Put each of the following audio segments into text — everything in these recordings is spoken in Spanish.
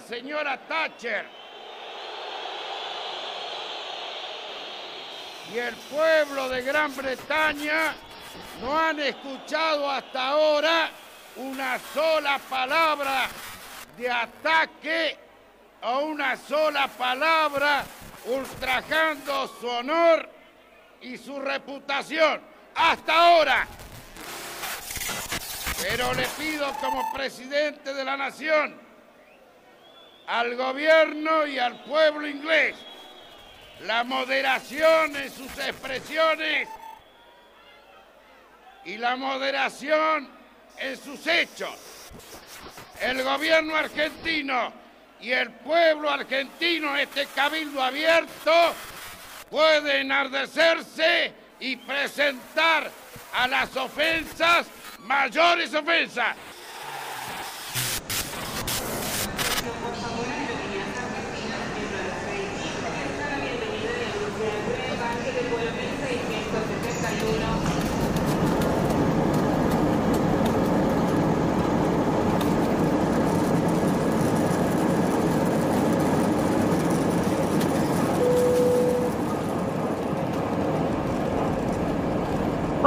señora Thatcher, y el pueblo de Gran Bretaña no han escuchado hasta ahora una sola palabra de ataque o una sola palabra ultrajando su honor y su reputación. Hasta ahora. Pero le pido como presidente de la nación al gobierno y al pueblo inglés la moderación en sus expresiones y la moderación en sus hechos. El gobierno argentino y el pueblo argentino, este cabildo abierto, puede enardecerse y presentar a las ofensas mayores ofensas.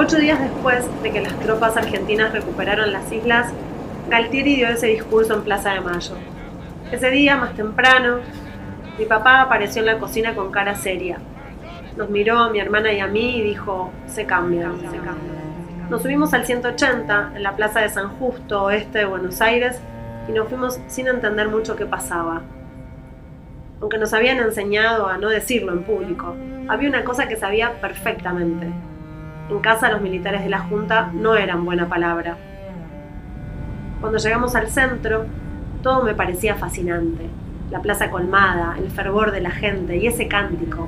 Ocho días después de que las tropas argentinas recuperaron las islas, Galtieri dio ese discurso en Plaza de Mayo. Ese día, más temprano, mi papá apareció en la cocina con cara seria. Nos miró a mi hermana y a mí y dijo, se cambia, se cambia. Nos subimos al 180 en la plaza de San Justo, oeste de Buenos Aires, y nos fuimos sin entender mucho qué pasaba. Aunque nos habían enseñado a no decirlo en público, había una cosa que sabía perfectamente. En casa los militares de la Junta no eran buena palabra. Cuando llegamos al centro, todo me parecía fascinante. La plaza colmada, el fervor de la gente y ese cántico.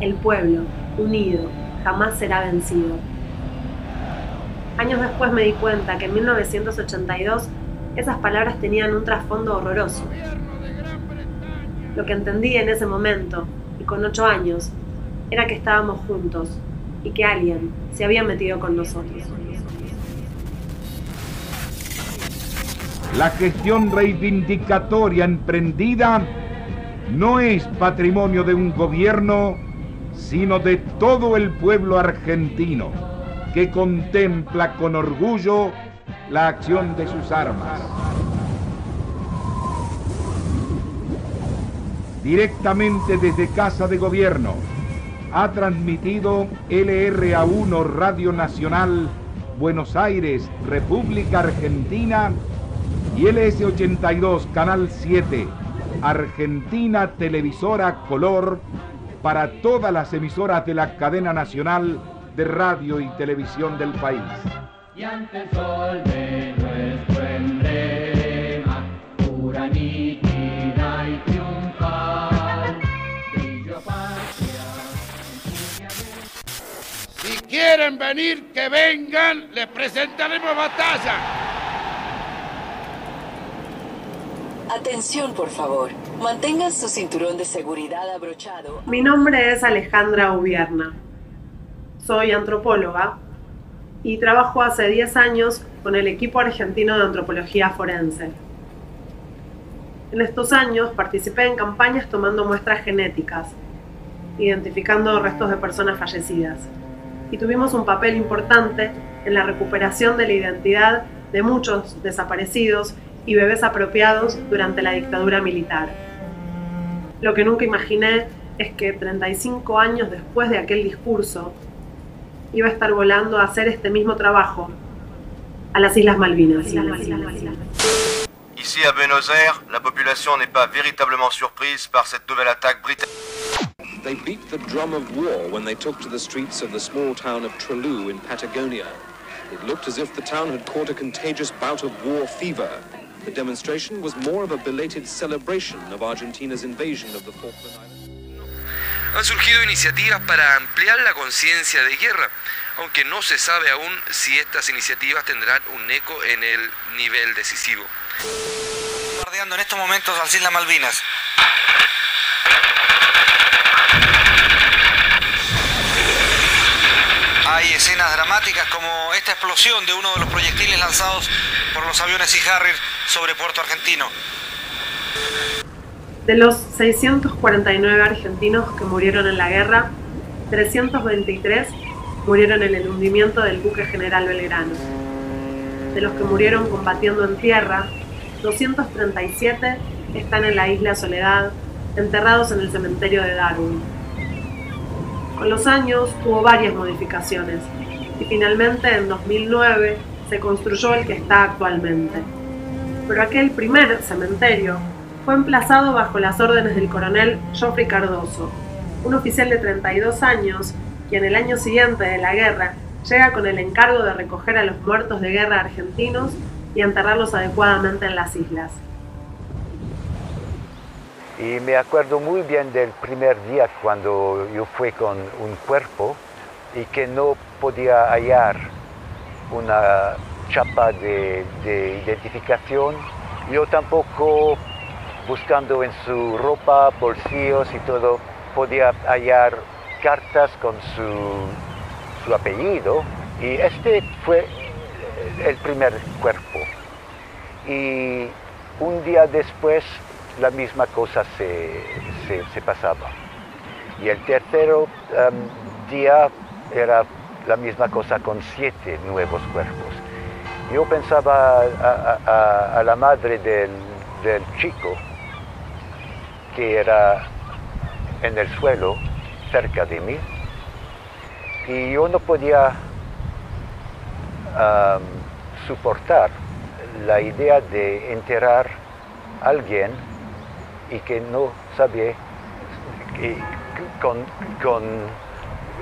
El pueblo, unido, jamás será vencido. Años después me di cuenta que en 1982 esas palabras tenían un trasfondo horroroso. Lo que entendí en ese momento, y con ocho años, era que estábamos juntos, y que alguien se había metido con nosotros. La gestión reivindicatoria emprendida no es patrimonio de un gobierno, sino de todo el pueblo argentino, que contempla con orgullo la acción de sus armas. Directamente desde Casa de Gobierno, ha transmitido LRA1 Radio Nacional Buenos Aires, República Argentina y LS82 Canal 7 Argentina Televisora Color para todas las emisoras de la cadena nacional de radio y televisión del país. Quieren venir, que vengan, les presentaremos batalla. Atención, por favor. Mantengan su cinturón de seguridad abrochado. Mi nombre es Alejandra Ubierna. Soy antropóloga y trabajo hace 10 años con el equipo argentino de antropología forense. En estos años participé en campañas tomando muestras genéticas, identificando restos de personas fallecidas, y tuvimos un papel importante en la recuperación de la identidad de muchos desaparecidos y bebés apropiados durante la dictadura militar. Lo que nunca imaginé es que 35 años después de aquel discurso iba a estar volando a hacer este mismo trabajo a las Islas Malvinas. Ici à Buenos Aires, la population n'est pas véritablement surprise par cette nouvelle attaque britannique. They beat the drum of war when they took to the streets of the small town of Trelew in Patagonia. It looked as if the town had caught a contagious bout of war fever. The demonstration was more of a belated celebration of Argentina's invasion of the Falkland Islands. Han surgido iniciativas para ampliar la conciencia de guerra, aunque no se sabe aún si estas iniciativas tendrán un eco en el nivel decisivo. Bombardeando en estos momentos las Islas Malvinas. Hay escenas dramáticas como esta explosión de uno de los proyectiles lanzados por los aviones Sea Harrier sobre Puerto Argentino. De los 649 argentinos que murieron en la guerra, 323 murieron en el hundimiento del buque General Belgrano. De los que murieron combatiendo en tierra, 237 están en la isla Soledad, enterrados en el cementerio de Darwin. Con los años hubo varias modificaciones y finalmente en 2009 se construyó el que está actualmente. Pero aquel primer cementerio fue emplazado bajo las órdenes del coronel Geoffrey Cardoso, un oficial de 32 años que en el año siguiente de la guerra llega con el encargo de recoger a los muertos de guerra argentinos y enterrarlos adecuadamente en las islas. Y me acuerdo muy bien del primer día cuando yo fui con un cuerpo y que no podía hallar una chapa de, identificación. Yo tampoco, buscando en su ropa, bolsillos y todo, podía hallar cartas con su, su apellido. Y este fue el primer cuerpo. Y un día después la misma cosa se, pasaba. Y el tercero em, día era la misma cosa con siete nuevos cuerpos. Yo pensaba a, la madre del, chico que era en el suelo cerca de mí y yo no podía em, soportar la idea de enterrar a alguien y que no sabía con,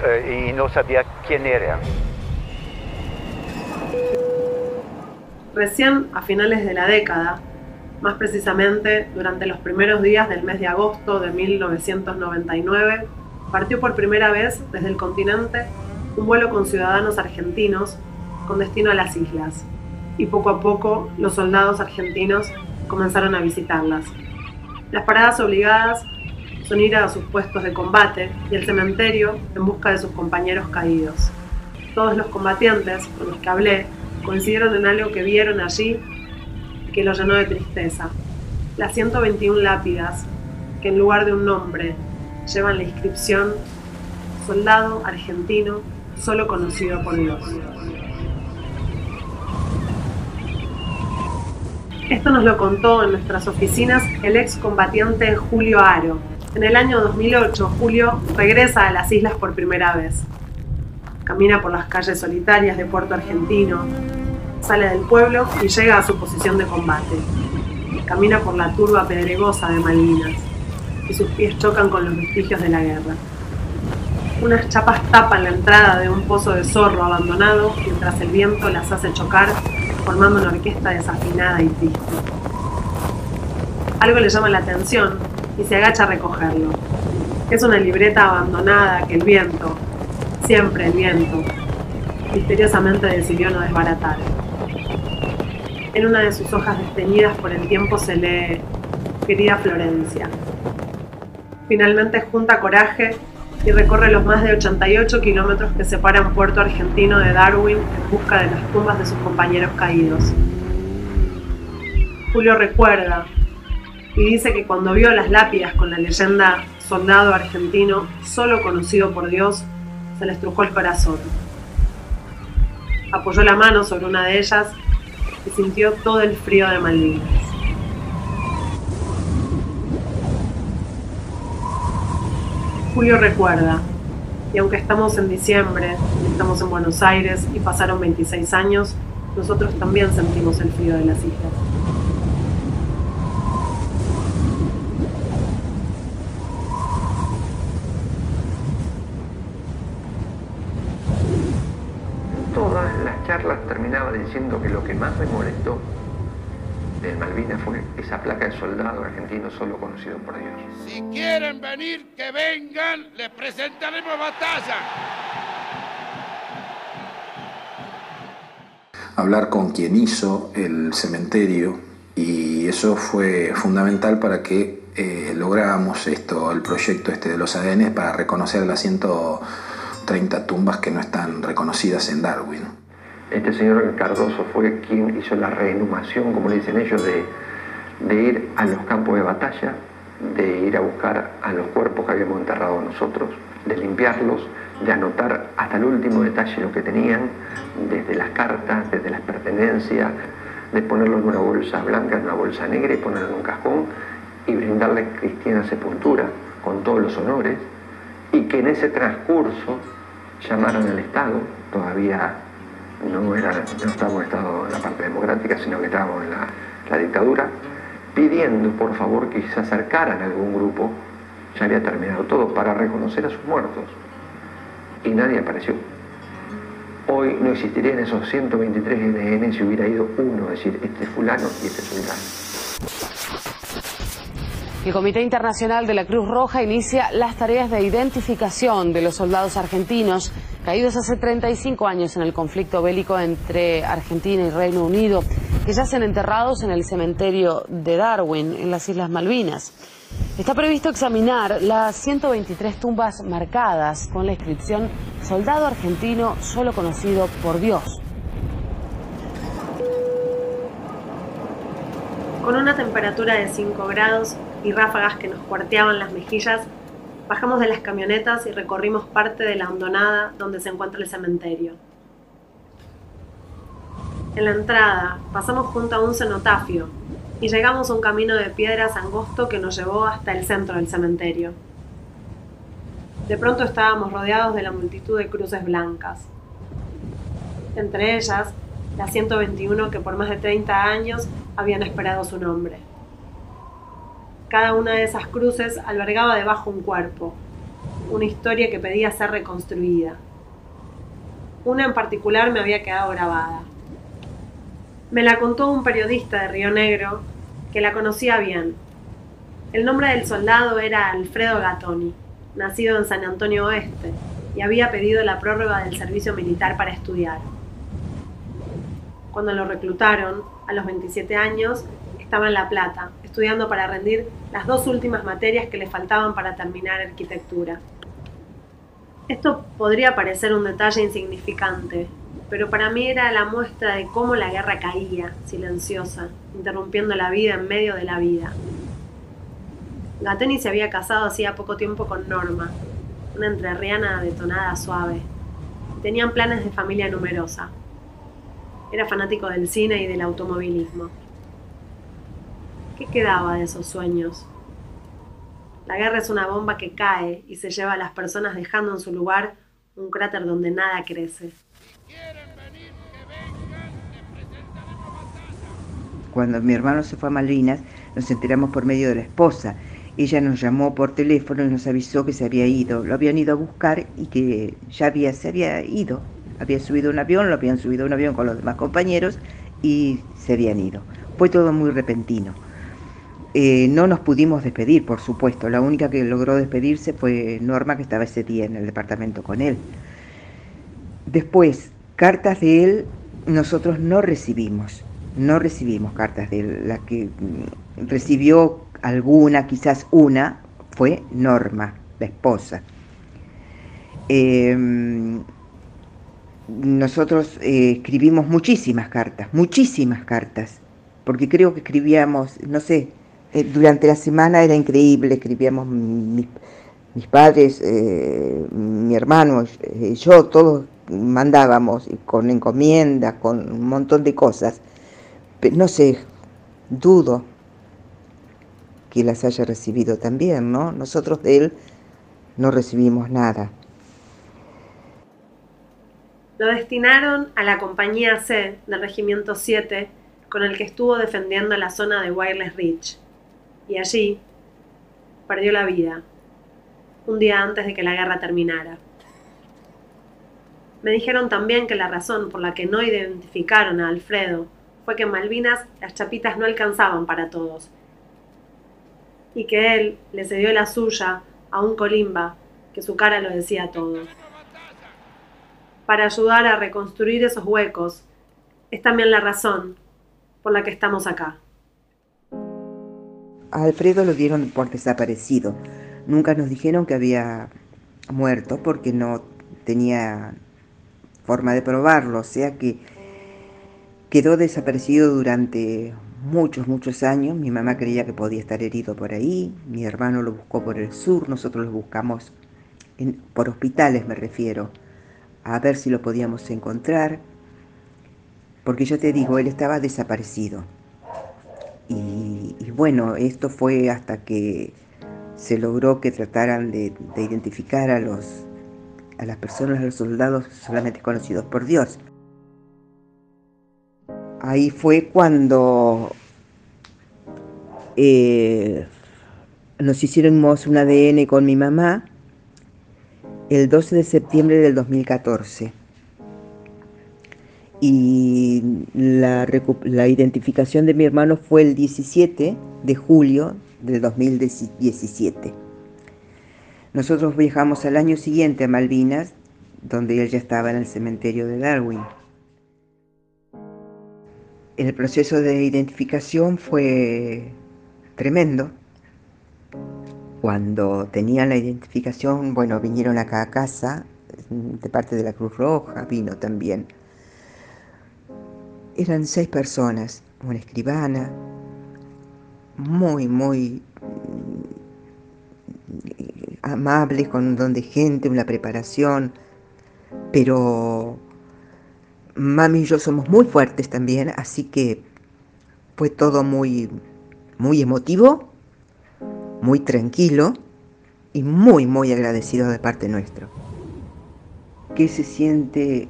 eh, y no sabía quién era. Recién a finales de la década, más precisamente durante los primeros días del mes de agosto de 1999, partió por primera vez desde el continente un vuelo con ciudadanos argentinos con destino a las islas, y poco a poco los soldados argentinos comenzaron a visitarlas. Las paradas obligadas son ir a sus puestos de combate y el cementerio en busca de sus compañeros caídos. Todos los combatientes con los que hablé coincidieron en algo que vieron allí que los llenó de tristeza. Las 121 lápidas que en lugar de un nombre llevan la inscripción Soldado argentino solo conocido por Dios. Esto nos lo contó en nuestras oficinas el excombatiente Julio Aro. En el año 2008, Julio regresa a las islas por primera vez. Camina por las calles solitarias de Puerto Argentino, sale del pueblo y llega a su posición de combate. Camina por la turba pedregosa de Malvinas y sus pies chocan con los vestigios de la guerra. Unas chapas tapan la entrada de un pozo de zorro abandonado mientras el viento las hace chocar formando una orquesta desafinada y triste. Algo le llama la atención y se agacha a recogerlo. Es una libreta abandonada que el viento, siempre el viento, misteriosamente decidió no desbaratar. En una de sus hojas desteñidas por el tiempo se lee, querida Florencia. Finalmente junta coraje y recorre los más de 88 kilómetros que separan Puerto Argentino de Darwin en busca de las tumbas de sus compañeros caídos. Julio recuerda y dice que cuando vio las lápidas con la leyenda Soldado Argentino, solo conocido por Dios, se le estrujó el corazón. Apoyó la mano sobre una de ellas y sintió todo el frío de Malvinas. Julio recuerda, y aunque estamos en diciembre, estamos en Buenos Aires y pasaron 26 años, nosotros también sentimos el frío de las islas. Todas las charlas terminaba diciendo que lo que más me molestó de Malvinas fue esa placa de soldado argentino solo conocido por Dios. Si quieren venir, que vengan, les presentaremos batalla. Hablar con quien hizo el cementerio y eso fue fundamental para que eh, lográramos esto, el proyecto este de los ADN para reconocer las 100 30 tumbas que no están reconocidas en Darwin. Este señor Cardoso fue quien hizo la reinhumación, como le dicen ellos, de, de ir a los campos de batalla, de ir a buscar a los cuerpos que habíamos enterrado nosotros, de limpiarlos, de anotar hasta el último detalle lo que tenían, desde las cartas, desde las pertenencias, de ponerlo en una bolsa blanca, en una bolsa negra y ponerlo en un cajón y brindarle cristiana sepultura con todos los honores y que en ese transcurso llamaron al Estado, todavía no, era, estábamos en la parte democrática, sino que estábamos en la, dictadura, pidiendo por favor que se acercaran a algún grupo, ya había terminado todo, para reconocer a sus muertos. Y nadie apareció. Hoy no existirían esos 123 NN si hubiera ido uno, es decir, este es fulano y este es fulano. El Comité Internacional de la Cruz Roja inicia las tareas de identificación de los soldados argentinos caídos hace 35 años en el conflicto bélico entre Argentina y Reino Unido, que yacen enterrados en el cementerio de Darwin, en las Islas Malvinas. Está previsto examinar las 123 tumbas marcadas con la inscripción Soldado argentino solo conocido por Dios. Con una temperatura de 5 grados y ráfagas que nos cuarteaban las mejillas, bajamos de las camionetas y recorrimos parte de la hondonada donde se encuentra el cementerio. En la entrada pasamos junto a un cenotafio y llegamos a un camino de piedras angosto que nos llevó hasta el centro del cementerio. De pronto estábamos rodeados de la multitud de cruces blancas. Entre ellas, las 121 que por más de 30 años habían esperado su nombre. Cada una de esas cruces albergaba debajo un cuerpo, una historia que pedía ser reconstruida. Una en particular me había quedado grabada. Me la contó un periodista de Río Negro que la conocía bien. El nombre del soldado era Alfredo Gatoni, nacido en San Antonio Oeste, y había pedido la prórroga del servicio militar para estudiar. Cuando lo reclutaron, a los 27 años, estaba en La Plata, estudiando para rendir las dos últimas materias que le faltaban para terminar arquitectura. Esto podría parecer un detalle insignificante, pero para mí era la muestra de cómo la guerra caía, silenciosa, interrumpiendo la vida en medio de la vida. Gateni se había casado hacía poco tiempo con Norma, una entrerriana detonada suave. Tenían planes de familia numerosa. Era fanático del cine y del automovilismo. ¿Qué quedaba de esos sueños? La guerra es una bomba que cae y se lleva a las personas dejando en su lugar un cráter donde nada crece. Cuando mi hermano se fue a Malvinas, nos enteramos por medio de la esposa. Ella nos llamó por teléfono y nos avisó que se había ido. Lo habían ido a buscar y que ya había, se había ido. Había subido un avión, lo habían subido un avión con los demás compañeros y se habían ido. Fue todo muy repentino. Eh, no nos pudimos despedir, por supuesto. La única que logró despedirse fue Norma, que estaba ese día en el departamento con él. Después, cartas de él nosotros no recibimos. No recibimos cartas de él. La que mm, recibió alguna, quizás una, fue Norma, la esposa. Eh, nosotros eh, escribimos muchísimas cartas, muchísimas cartas, porque creo que escribíamos, no sé, eh, durante la semana era increíble, escribíamos mis, mis padres, eh, mi hermano, eh, yo, todos mandábamos con encomiendas, con un montón de cosas. Pero no sé, dudo que las haya recibido también, ¿no? Nosotros de él no recibimos nada. Lo destinaron a la compañía C del Regimiento 7, con el que estuvo defendiendo la zona de Wireless Ridge y allí perdió la vida, un día antes de que la guerra terminara. Me dijeron también que la razón por la que no identificaron a Alfredo fue que en Malvinas las chapitas no alcanzaban para todos y que él le cedió la suya a un colimba que su cara lo decía todo. Para ayudar a reconstruir esos huecos es también la razón por la que estamos acá. A Alfredo lo dieron por desaparecido. Nunca nos dijeron que había muerto porque no tenía forma de probarlo, o sea que quedó desaparecido durante muchos, muchos años. Mi mamá creía que podía estar herido por ahí, mi hermano lo buscó por el sur, nosotros lo buscamos por hospitales, me refiero, a ver si lo podíamos encontrar, porque yo te digo, él estaba desaparecido. Y, bueno, esto fue hasta que se logró que trataran de, de identificar a, los, a las personas, a los soldados solamente conocidos por Dios. Ahí fue cuando eh, nos hicimos un ADN con mi mamá el 12 de septiembre del 2014 y la, identificación de mi hermano fue el 17 de julio del 2017. Nosotros viajamos al año siguiente a Malvinas, donde él ya estaba en el cementerio de Darwin. El proceso de identificación fue tremendo. Cuando tenían la identificación, bueno, vinieron acá a casa de parte de la Cruz Roja, vino también. Eran seis personas, una escribana, muy, muy mm, amable, con un don de gente, una preparación, pero mami y yo somos muy fuertes también, así que fue todo muy muy emotivo, muy tranquilo y muy, muy agradecido de parte nuestro. ¿Qué se siente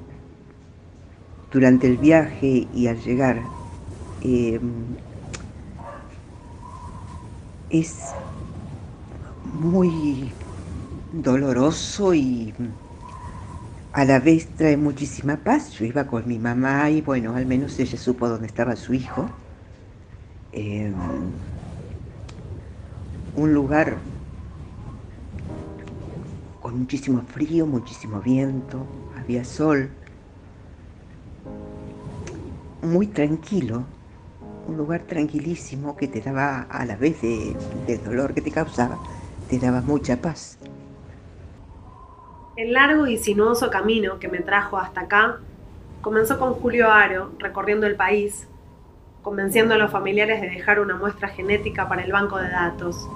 durante el viaje y al llegar? Em, es muy doloroso y a la vez trae muchísima paz. Yo iba con mi mamá y bueno, al menos ella supo dónde estaba su hijo. Em, un lugar con muchísimo frío, muchísimo viento, había sol, muy tranquilo, un lugar tranquilísimo que te daba a la vez de, del dolor que te causaba, te daba mucha paz. El largo y sinuoso camino que me trajo hasta acá comenzó con Julio Aro recorriendo el país convenciendo a los familiares de dejar una muestra genética para el banco de datos.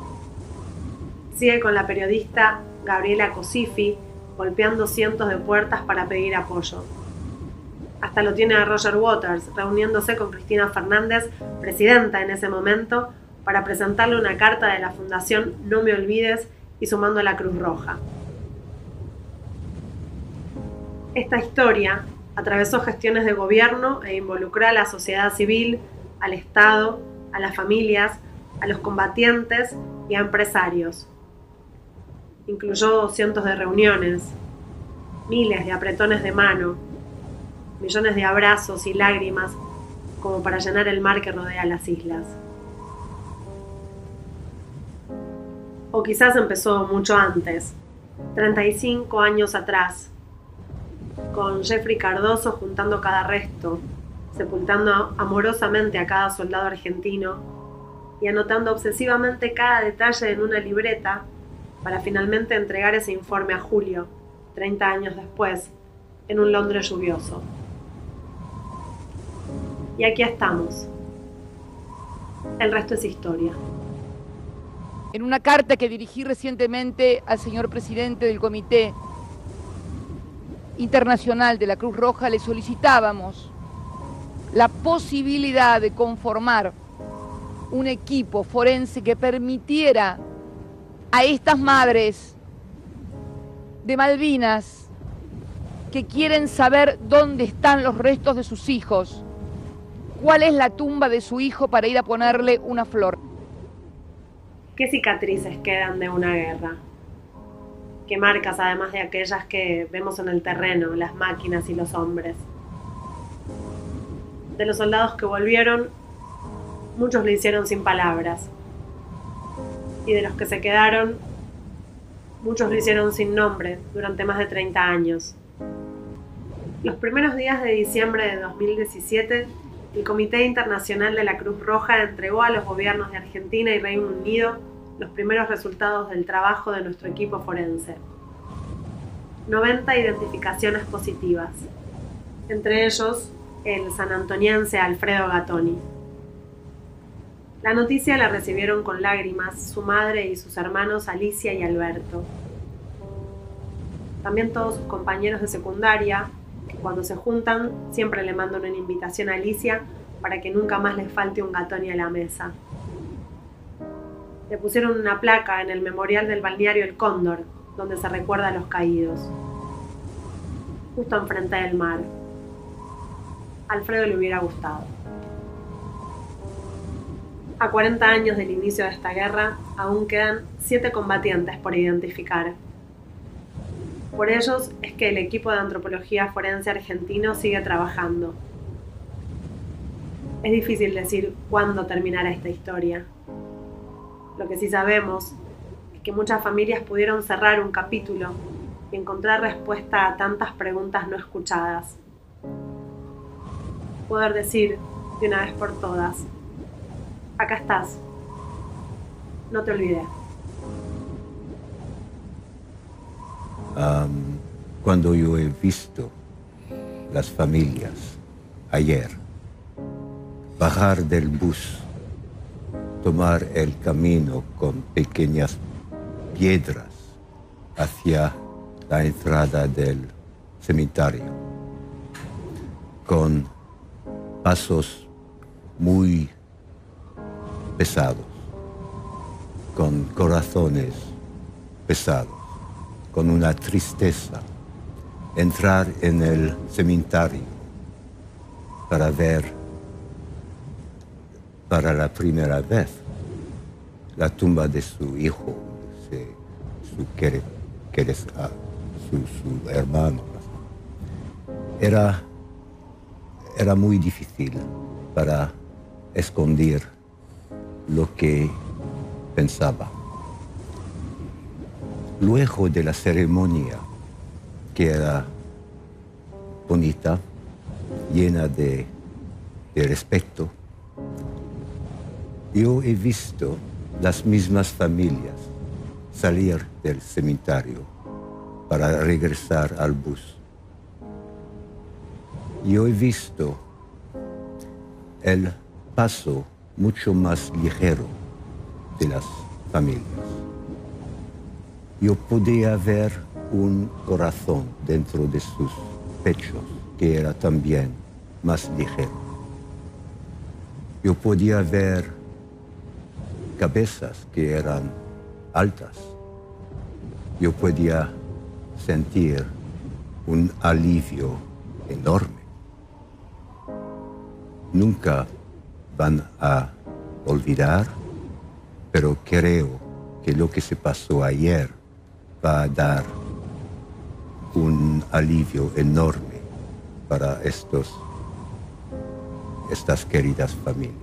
Sigue con la periodista Gabriela Cosifi golpeando cientos de puertas para pedir apoyo. Hasta lo tiene a Roger Waters reuniéndose con Cristina Fernández, presidenta en ese momento, para presentarle una carta de la Fundación No Me Olvides y sumando a la Cruz Roja. Esta historia atravesó gestiones de gobierno e involucró a la sociedad civil, al Estado, a las familias, a los combatientes y a empresarios. Incluyó cientos de reuniones, miles de apretones de mano, millones de abrazos y lágrimas como para llenar el mar que rodea las islas. O quizás empezó mucho antes, 35 años atrás, con Jeffrey Cardoso juntando cada resto, sepultando amorosamente a cada soldado argentino y anotando obsesivamente cada detalle en una libreta para finalmente entregar ese informe a Julio, 30 años después, en un Londres lluvioso. Y aquí estamos. El resto es historia. En una carta que dirigí recientemente al señor presidente del Comité Internacional de la Cruz Roja, le solicitábamos la posibilidad de conformar un equipo forense que permitiera a estas madres de Malvinas que quieren saber dónde están los restos de sus hijos, cuál es la tumba de su hijo para ir a ponerle una flor. ¿Qué cicatrices quedan de una guerra? ¿Qué marcas además de aquellas que vemos en el terreno, las máquinas y los hombres? de los soldados que volvieron, muchos lo hicieron sin palabras. Y de los que se quedaron, muchos lo hicieron sin nombre durante más de 30 años. Los primeros días de diciembre de 2017, el Comité Internacional de la Cruz Roja entregó a los gobiernos de Argentina y Reino Unido los primeros resultados del trabajo de nuestro equipo forense. 90 identificaciones positivas, entre ellos el sanantoniense Alfredo Gatoni. La noticia la recibieron con lágrimas su madre y sus hermanos Alicia y Alberto. También todos sus compañeros de secundaria, cuando se juntan siempre le mandan una invitación a Alicia para que nunca más les falte un Gatoni a la mesa. Le pusieron una placa en el memorial del balneario El Cóndor, donde se recuerda a los caídos, justo enfrente del mar. Alfredo le hubiera gustado. A 40 años del inicio de esta guerra, aún quedan siete combatientes por identificar. Por ellos es que el equipo de antropología forense argentino sigue trabajando. Es difícil decir cuándo terminará esta historia. Lo que sí sabemos es que muchas familias pudieron cerrar un capítulo y encontrar respuesta a tantas preguntas no escuchadas. Poder decir de una vez por todas, acá estás, no te olvides. Cuando yo he visto las familias ayer bajar del bus, tomar el camino con pequeñas piedras hacia la entrada del cementerio, con pasos muy pesados, con corazones pesados, con una tristeza, entrar en el cementerio para ver para la primera vez la tumba de su hijo, su, ah, su, hermano. Era, era muy difícil para esconder lo que pensaba. Luego de la ceremonia, que era bonita, llena de, respeto, yo he visto las mismas familias salir del cementerio para regresar al bus. Yo he visto el paso mucho más ligero de las familias. Yo podía ver un corazón dentro de sus pechos que era también más ligero. Yo podía ver cabezas que eran altas. Yo podía sentir un alivio enorme. Nunca van a olvidar, pero creo que lo que se pasó ayer va a dar un alivio enorme para estos, estas queridas familias.